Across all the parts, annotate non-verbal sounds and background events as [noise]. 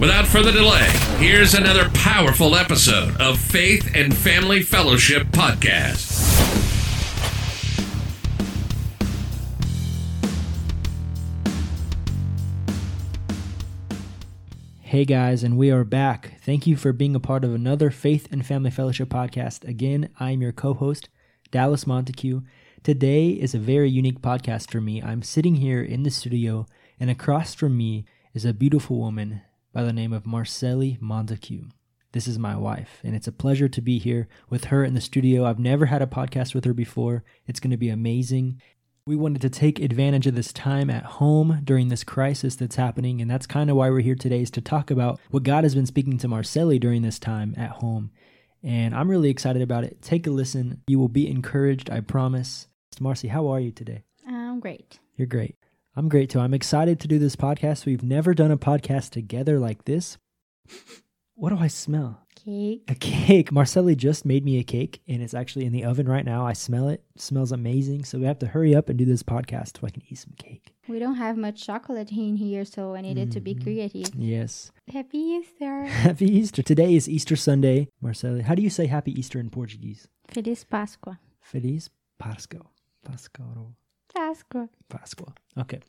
Without further delay, here's another powerful episode of Faith and Family Fellowship Podcast. Hey guys, and we are back. Thank you for being a part of another Faith and Family Fellowship podcast. Again, I'm your co host, Dallas Montague. Today is a very unique podcast for me. I'm sitting here in the studio, and across from me is a beautiful woman by the name of Marceli Montague. This is my wife, and it's a pleasure to be here with her in the studio. I've never had a podcast with her before. It's going to be amazing. We wanted to take advantage of this time at home during this crisis that's happening, and that's kind of why we're here today is to talk about what God has been speaking to Marceli during this time at home. And I'm really excited about it. Take a listen. You will be encouraged, I promise. Marcy, how are you today? I'm great. You're great. I'm great too. I'm excited to do this podcast. We've never done a podcast together like this. What do I smell? Cake. A cake. Marceli just made me a cake and it's actually in the oven right now. I smell it. it. smells amazing. So we have to hurry up and do this podcast so I can eat some cake. We don't have much chocolate in here, so I needed mm-hmm. to be mm-hmm. creative. Yes. Happy Easter. [laughs] Happy Easter. Today is Easter Sunday. Marceli, how do you say happy Easter in Portuguese? Feliz Páscoa. Feliz Páscoa. Páscoa. Okay.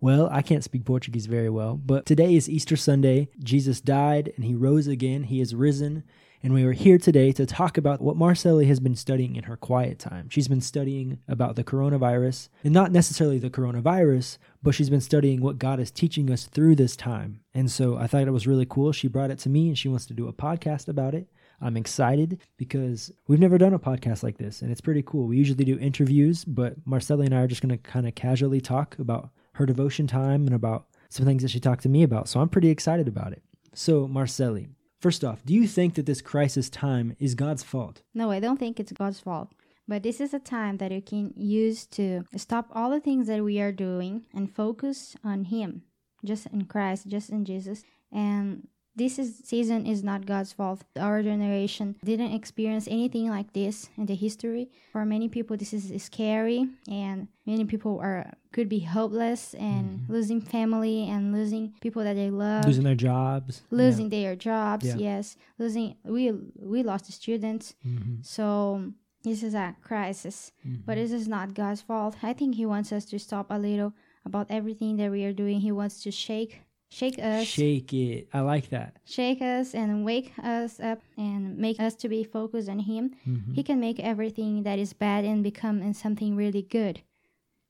Well, I can't speak Portuguese very well, but today is Easter Sunday. Jesus died and he rose again. He is risen. And we are here today to talk about what Marceli has been studying in her quiet time. She's been studying about the coronavirus, and not necessarily the coronavirus, but she's been studying what God is teaching us through this time. And so I thought it was really cool. She brought it to me and she wants to do a podcast about it. I'm excited because we've never done a podcast like this, and it's pretty cool. We usually do interviews, but Marceli and I are just going to kind of casually talk about her devotion time and about some things that she talked to me about. So I'm pretty excited about it. So, Marceli, first off, do you think that this crisis time is God's fault? No, I don't think it's God's fault. But this is a time that you can use to stop all the things that we are doing and focus on Him, just in Christ, just in Jesus, and this is, season is not God's fault. Our generation didn't experience anything like this in the history. For many people, this is scary, and many people are could be hopeless and mm-hmm. losing family and losing people that they love, losing their jobs, losing yeah. their jobs. Yeah. Yes, losing. We we lost students, mm-hmm. so this is a crisis. Mm-hmm. But this is not God's fault. I think He wants us to stop a little about everything that we are doing. He wants to shake shake us. Shake it. I like that. Shake us and wake us up and make us to be focused on him. Mm-hmm. he can make everything that is bad and become in something really good.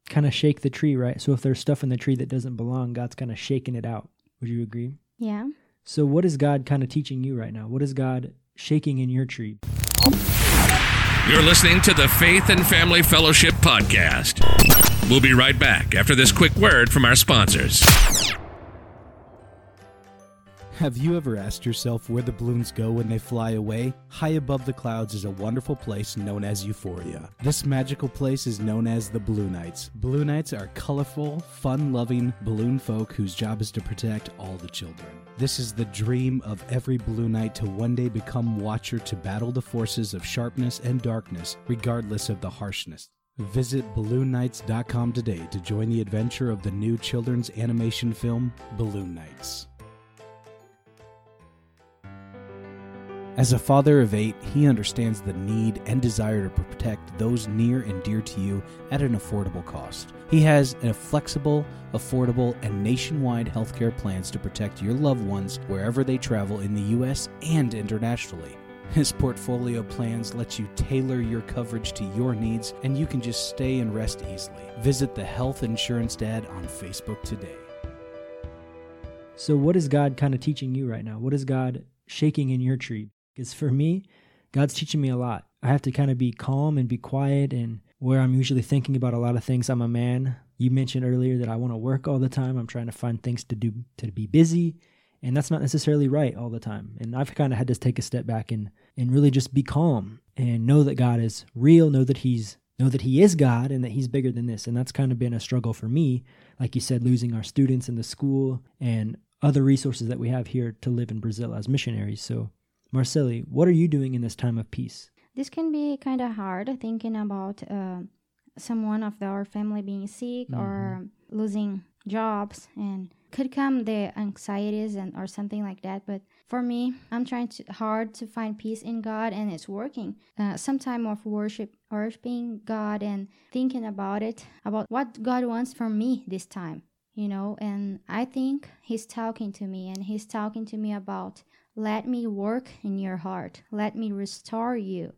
Kind of shake the tree right? So if there's stuff in the tree that doesn't belong god's kind of shaking it out. Would you agree? Yeah. So what is god kind of teaching you right now? What is god shaking in your tree? You're listening to the faith and family fellowship podcast. We'll be right back after this quick word from our sponsors have you ever asked yourself where the balloons go when they fly away? High above the clouds is a wonderful place known as Euphoria. This magical place is known as the Blue Knights. Blue Knights are colorful, fun loving balloon folk whose job is to protect all the children. This is the dream of every Blue Knight to one day become Watcher to battle the forces of sharpness and darkness, regardless of the harshness. Visit BalloonKnights.com today to join the adventure of the new children's animation film, Balloon Knights. As a father of eight, he understands the need and desire to protect those near and dear to you at an affordable cost. He has a flexible, affordable, and nationwide healthcare plans to protect your loved ones wherever they travel in the U.S. and internationally. His portfolio plans let you tailor your coverage to your needs, and you can just stay and rest easily. Visit the Health Insurance Dad on Facebook today. So, what is God kind of teaching you right now? What is God shaking in your tree? Because for me, God's teaching me a lot. I have to kind of be calm and be quiet and where I'm usually thinking about a lot of things. I'm a man. You mentioned earlier that I want to work all the time. I'm trying to find things to do to be busy, and that's not necessarily right all the time. And I've kind of had to take a step back and and really just be calm and know that God is real, know that he's know that he is God and that he's bigger than this. And that's kind of been a struggle for me, like you said losing our students in the school and other resources that we have here to live in Brazil as missionaries. So, Marceli, what are you doing in this time of peace? This can be kind of hard thinking about uh, someone of our family being sick mm-hmm. or losing jobs and could come the anxieties and or something like that but for me i'm trying to, hard to find peace in god and it's working uh, some time of worship worshiping god and thinking about it about what god wants from me this time you know and i think he's talking to me and he's talking to me about let me work in your heart let me restore you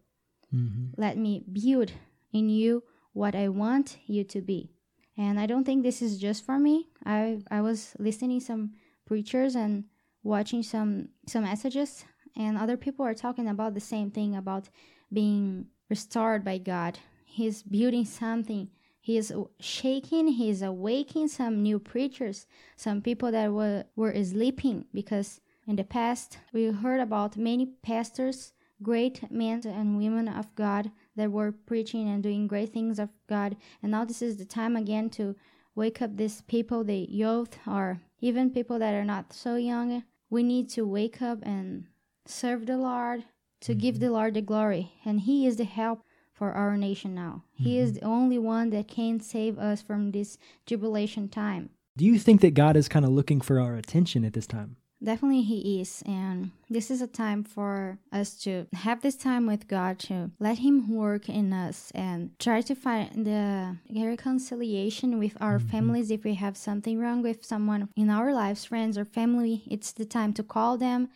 Mm-hmm. Let me build in you what I want you to be. And I don't think this is just for me. I I was listening some preachers and watching some some messages and other people are talking about the same thing about being restored by God. He's building something. He's shaking, he's awakening some new preachers, some people that were, were sleeping because in the past we heard about many pastors great men and women of God that were preaching and doing great things of God. And now this is the time again to wake up these people, the youth, or even people that are not so young. We need to wake up and serve the Lord, to mm-hmm. give the Lord the glory. And He is the help for our nation now. Mm-hmm. He is mm-hmm. the only one that can save us from this tribulation time. Do you think that God is kind of looking for our attention at this time? Definitely, He is. And this is a time for us to have this time with God, to let Him work in us and try to find the reconciliation with our mm-hmm. families. If we have something wrong with someone in our lives, friends or family, it's the time to call them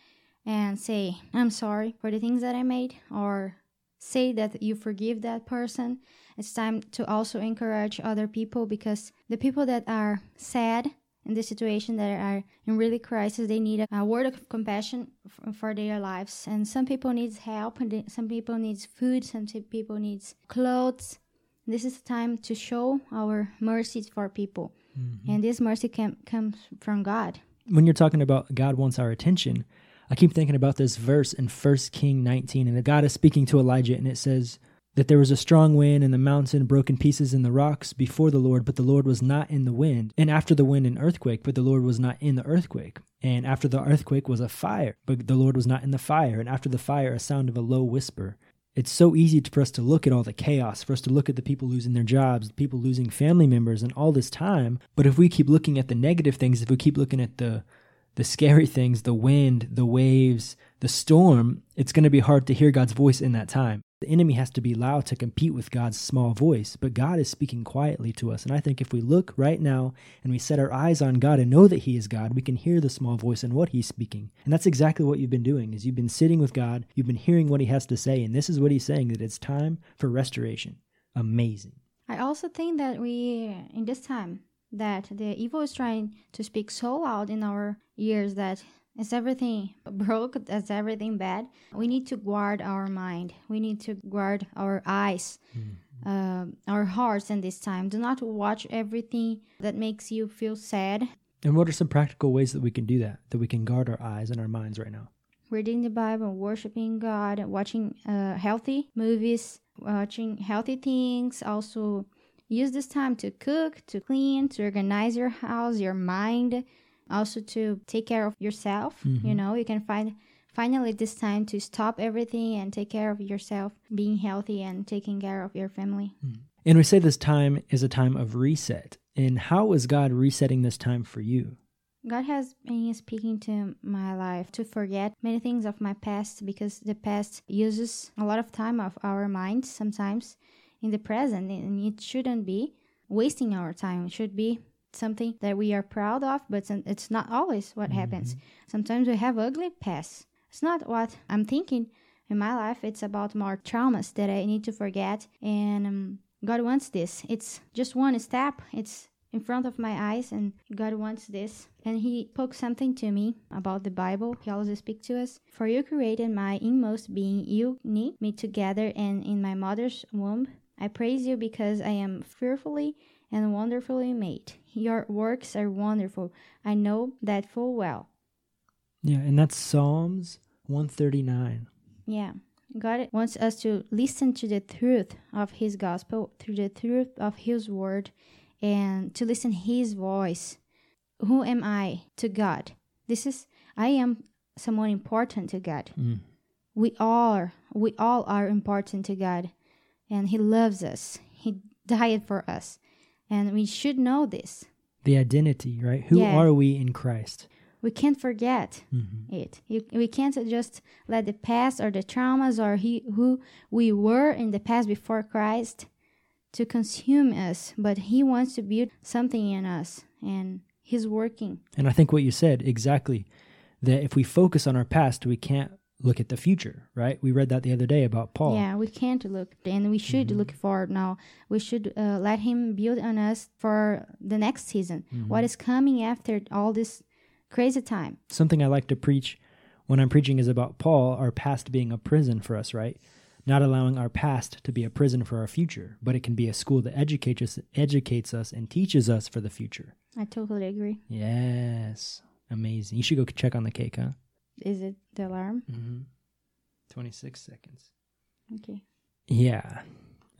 and say, I'm sorry for the things that I made, or say that you forgive that person. It's time to also encourage other people because the people that are sad in this situation that are in really crisis they need a, word of compassion f- for their lives and some people needs help and some people needs food some people needs clothes this is the time to show our mercies for people mm-hmm. and this mercy can, comes from god when you're talking about god wants our attention i keep thinking about this verse in First king 19 and god is speaking to elijah and it says that there was a strong wind, and the mountain broke in pieces in the rocks before the Lord, but the Lord was not in the wind. And after the wind, an earthquake, but the Lord was not in the earthquake. And after the earthquake was a fire, but the Lord was not in the fire. And after the fire, a sound of a low whisper. It's so easy for us to look at all the chaos, for us to look at the people losing their jobs, the people losing family members, and all this time. But if we keep looking at the negative things, if we keep looking at the the scary things, the wind, the waves, the storm, it's going to be hard to hear God's voice in that time. The enemy has to be loud to compete with God's small voice, but God is speaking quietly to us. And I think if we look right now and we set our eyes on God and know that he is God, we can hear the small voice and what he's speaking. And that's exactly what you've been doing is you've been sitting with God, you've been hearing what he has to say, and this is what he's saying that it's time for restoration. Amazing. I also think that we in this time that the evil is trying to speak so loud in our ears that is everything [laughs] broke? Is everything bad? We need to guard our mind. We need to guard our eyes, mm-hmm. uh, our hearts in this time. Do not watch everything that makes you feel sad. And what are some practical ways that we can do that? That we can guard our eyes and our minds right now? Reading the Bible, worshiping God, watching uh, healthy movies, watching healthy things. Also, use this time to cook, to clean, to organize your house, your mind also to take care of yourself. Mm-hmm. you know you can find finally this time to stop everything and take care of yourself being healthy and taking care of your family. Mm. and we say this time is a time of reset. And how is god resetting this time for you? God has been speaking to my life to forget many things of my past because the past uses a lot of time of our minds sometimes in the present and it shouldn't be wasting our time. It should be something that we are proud of, but it's not always what mm-hmm. happens. Sometimes we have ugly past. It's not what I'm thinking in my life. It's about more traumas that I need to forget. And um, God wants this. It's just one step. It's in front of my eyes and God wants this. And he spoke something to me about the Bible. He always speaks to us. For you created my inmost being. You knit me together and in my mother's womb. I praise you because I am fearfully and wonderfully made. Your works are wonderful. I know that full well. Yeah, and that's Psalms 139. Yeah. God wants us to listen to the truth of his gospel, through the truth of his word, and to listen his voice. Who am I to God? This is I am someone important to God. Mm. We are we all are important to God and he loves us. He died for us. And we should know this. The identity, right? Who Yeah. are we in Christ? We can't forget Mhm. it. You, we can't just let the past or the traumas or he, who we were in the past before Christ to consume us. But He wants to build something in us, and He's working. And I think what you said exactly that if we focus on our past, we can't look at the future, right? We read that the other day about Paul. Yeah, we can't look, and we should look forward now. We should uh, let Him build on us for the next season. What is coming after all this crazy time? Something I like to preach when I'm preaching is about Paul, our past being a prison for us, right? Not allowing our past to be a prison for our future, but it can be a school that educates us, educates us and teaches us for the future. I totally agree. Yes. Amazing. You should go check on the cake, huh? Is it the alarm? Mm-hmm. 26 seconds. Okay. Yeah.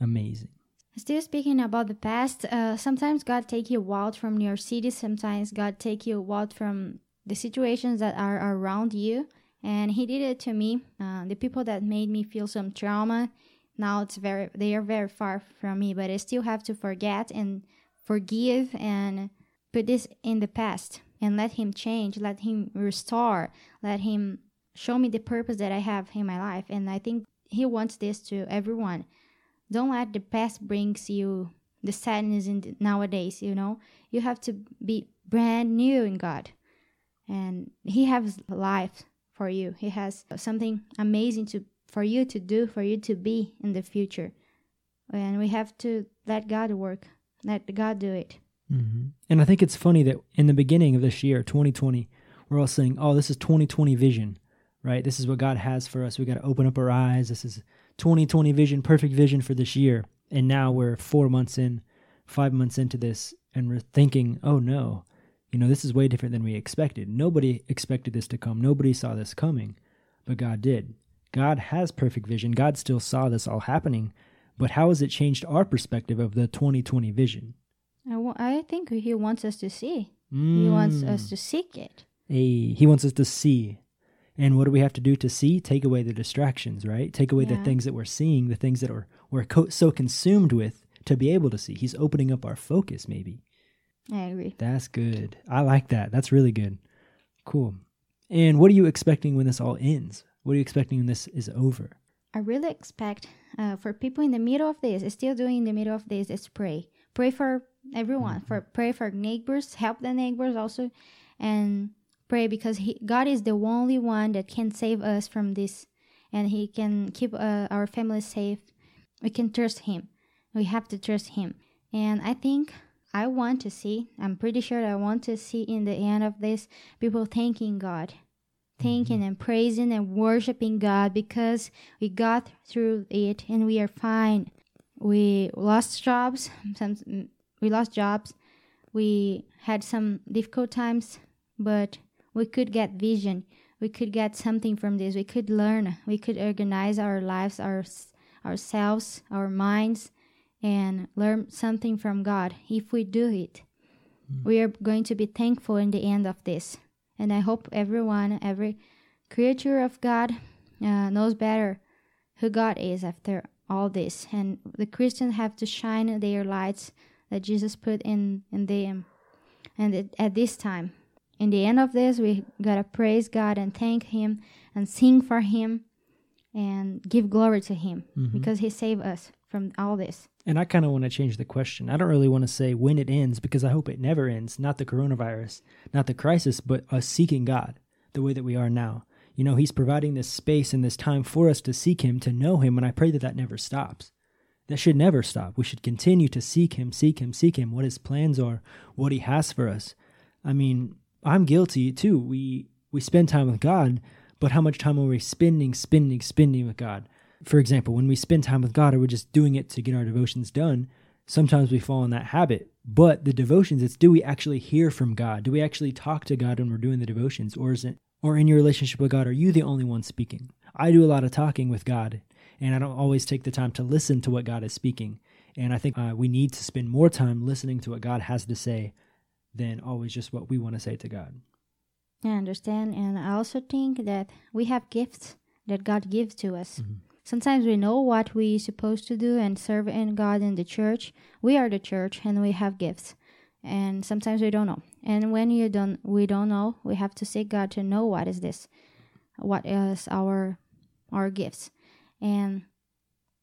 Amazing. Still speaking about the past, uh, sometimes God take you out from your city. Sometimes God take you out from the situations that are around you, and He did it to me. Uh, the people that made me feel some trauma, now it's very they are very far from me, but I still have to forget and forgive and put this in the past and let Him change, let Him restore, let Him show me the purpose that I have in my life. And I think He wants this to everyone. Don't let the past brings you the sadness in the, nowadays you know? You have to be brand new in god. And he has life for you. He has something amazing to for you to do for you to be in the future. And we have to let god work. Let god do it hmm And I think it's funny that in the beginning of this year, 2020, we're all saying, oh, this is 2020 vision, right? This is what God has for us. We got to open up our eyes. This is 2020 vision, perfect vision for this year. And now we're four months in, five months into this, and we're thinking, oh no, you know, this is way different than we expected. Nobody expected this to come. Nobody saw this coming, but God did. God has perfect vision. God still saw this all happening. But how has it changed our perspective of the 2020 vision? I I think he wants us to see he wants us Mm. to seek it Hey, he wants us to see. And what do we have to do to see? Take away the distractions, right? Take away the things that we're seeing, the things that are we're co- so consumed with to be able to see. He's opening up our focus, maybe. i agree That's good. I like that. That's really good. Cool. And what are you expecting when this all ends? What are you expecting when this is over? I really expect uh, for people in the middle of this, still doing in the middle of this, is pray. Pray for everyone. For pray for neighbors, help the neighbors also, and pray because he, God is the only one that can save us from this, and He can keep uh, our family safe. We can trust Him. We have to trust Him, and I think I want to see. I'm pretty sure I want to see in the end of this people thanking God thanking and praising and worshiping God because we got through it and we are fine. We lost jobs, some we lost jobs. We had some difficult times, but we could get vision. We could get something from this. We could learn. We could organize our lives, our ourselves, our minds, and learn something from God. If we do it, we are going to be thankful in the end of this. And I hope everyone, every creature of God, uh, knows better who God is after all this. And the Christians have to shine their lights that Jesus put in, in them. And at- at this time, in the end of this, we gotta praise God and thank Him and sing for Him and give glory to Him mm-hmm. because He saved us from all this. And I kind of want to change the question. I don't really want to say when it ends because I hope it never ends. Not the coronavirus, not the crisis, but us seeking God the way that we are now. You know, He's providing this space and this time for us to seek Him, to know Him, and I pray that that never stops. That should never stop. We should continue to seek Him, seek Him, seek Him, what His plans are, what He has for us. I mean, I'm guilty too. We we spend time with God, but how much time are we spending, spending, spending with God? For example, when we spend time with God, are we just doing it to get our devotions done? Sometimes we fall in that habit. But the devotions, it's do we actually hear from God? Do we actually talk to God when we're doing the devotions? Or is it or in your relationship with God, are you the only one speaking? I do a lot of talking with God, and I don't always take the time to listen to what God is speaking. And I think uh, we need to spend more time listening to what God has to say than always just what we want to say to God. I understand. And I also think that we have gifts that God gives to us. Mm-hmm. Sometimes we know what we're supposed to do and serve in God in the church. We are the church and we have gifts. And sometimes we don't know. And when you don't we don't know, we have to seek God to know what is this. What is our our gifts. And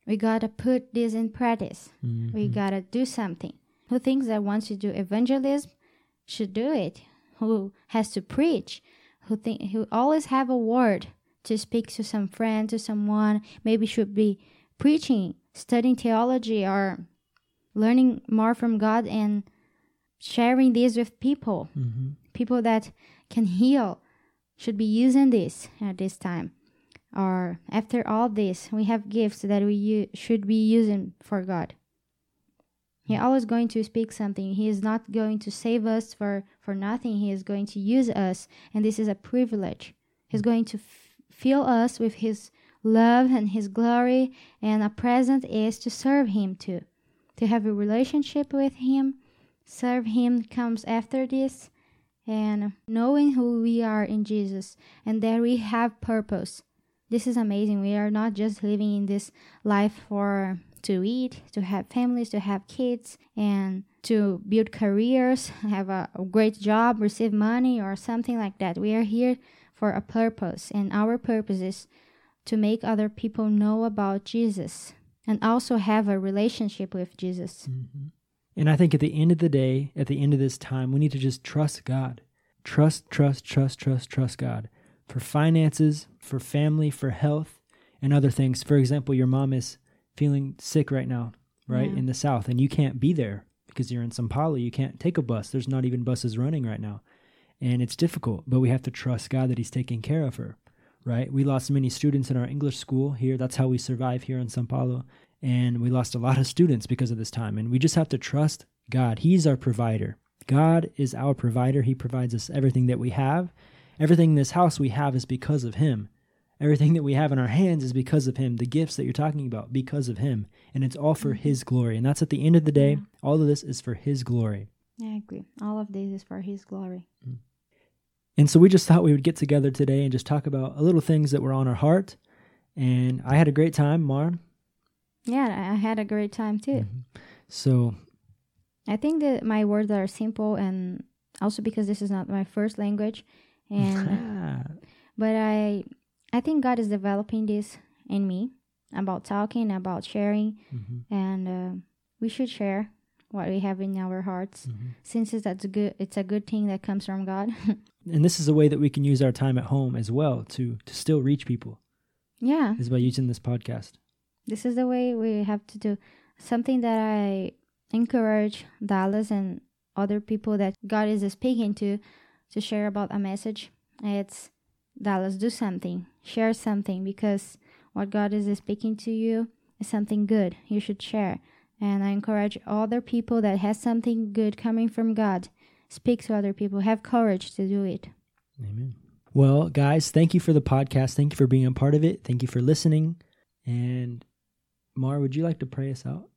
we gotta put this in practice. Mm-hmm. We gotta do something. Who thinks that wants to do evangelism should do it? Who has to preach? Who think who always have a word to speak to some friend, to someone, maybe should be preaching, studying theology, or learning more from God and sharing this with people. Mm-hmm. People that can heal should be using this at this time. Or after all this, we have gifts that we u- should be using for God. He mm. always going to speak something. He is not going to save us for, for nothing. He is going to use us, and this is a privilege. He's going to f- fill us with His love and His glory, and a present is to serve Him too, to have a relationship with Him. Serve Him comes after this, and knowing who we are in Jesus, and that we have purpose. This is amazing. We are not just living in this life for to eat, to have families, to have kids, and to build careers, [laughs] have a, great job, receive money, or something like that. We are here for a purpose, and our purpose is to make other people know about Jesus and also have a relationship with Jesus. Mm-hmm. And I think at the end of the day, at the end of this time, we need to just trust God. Trust, trust, trust, trust, trust God for finances, for family, for health, and other things. For example, your mom is feeling sick right now, right, yeah. in the South, and you can't be there because you're in Sao Paulo. You can't take a bus. There's not even buses running right now and it's difficult, but we have to trust God that He's taking care of her, right? We lost many students in our English school here. That's how we survive here in Sao Paulo. And we lost a lot of students because of this time. And we just have to trust God. He's our provider. God is our provider. He provides us everything that we have. Everything in this house we have is because of Him. Everything that we have in our hands is because of Him. The gifts that you're talking about, because of Him. And it's all for His glory. And that's at the end of the day, all of this is for His glory. I agree. All of this is for His glory. Mm. And so we just thought we would get together today and just talk about a little things that were on our heart. And I had a great time, Mar. Yeah, I had a great time too. Mm-hmm. So I think that my words are simple and also because this is not my first language and [laughs] but I I think God is developing this in me about talking, about sharing mm-hmm. and uh, we should share what we have in our hearts mm-hmm. since it's that's good it's a good thing that comes from God. [laughs] and this is a way that we can use our time at home as well to to still reach people. Yeah. Is by using this podcast. This is the way we have to do something that I encourage Dallas and other people that God is speaking to to share about a message. It's Dallas, do something, share something because what God is speaking to you is something good. You should share. And I encourage other people that has something good coming from God Speak to other people. Have courage to do it. Amen. Well, guys, thank you for the podcast. Thank you for being a part of it. Thank you for listening. And Mar, would you like to pray us out?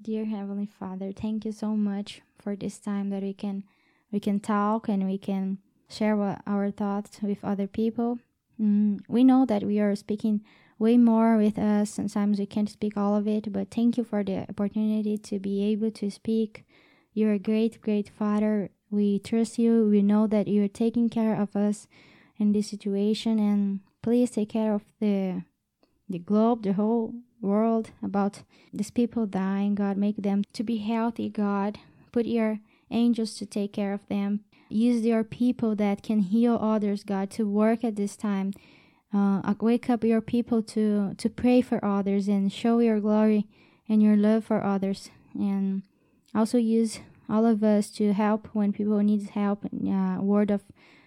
Dear Heavenly Father, thank you so much for this time that we can we can talk and we can share what, our thoughts with other people. Mm, we know that we are speaking way more with us. Sometimes we can't speak all of it, but thank you for the opportunity to be able to speak you're a great, great Father. We trust you. We know that you're taking care of us in this situation, and please take care of the the globe, the whole world, about these people dying. God, make them to be healthy. God, put your angels to take care of them. Use your people that can heal others, God, to work at this time. Uh, wake up your people to to pray for others and show your glory and your love for others. And also use all of us to help when people need help, uh, word of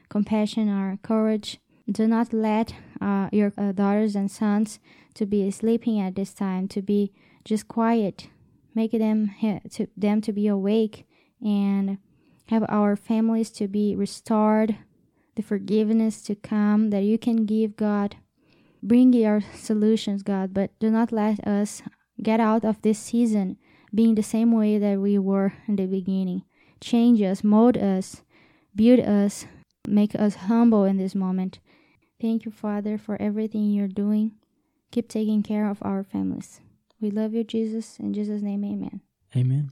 compassion or courage. Do not let uh, your uh, daughters and sons to be sleeping at this time, to be just quiet. Make them to them to be awake and have our families to be restored, the forgiveness to come that you can give, God. Bring your solutions, God, but do not let us get out of this season being the same way that we were in the beginning. Change us, mold us, build us, make us humble in this moment. Thank you, Father, for everything you're doing. Keep taking care of our families. We love you, Jesus. In Jesus' name, amen. Amen.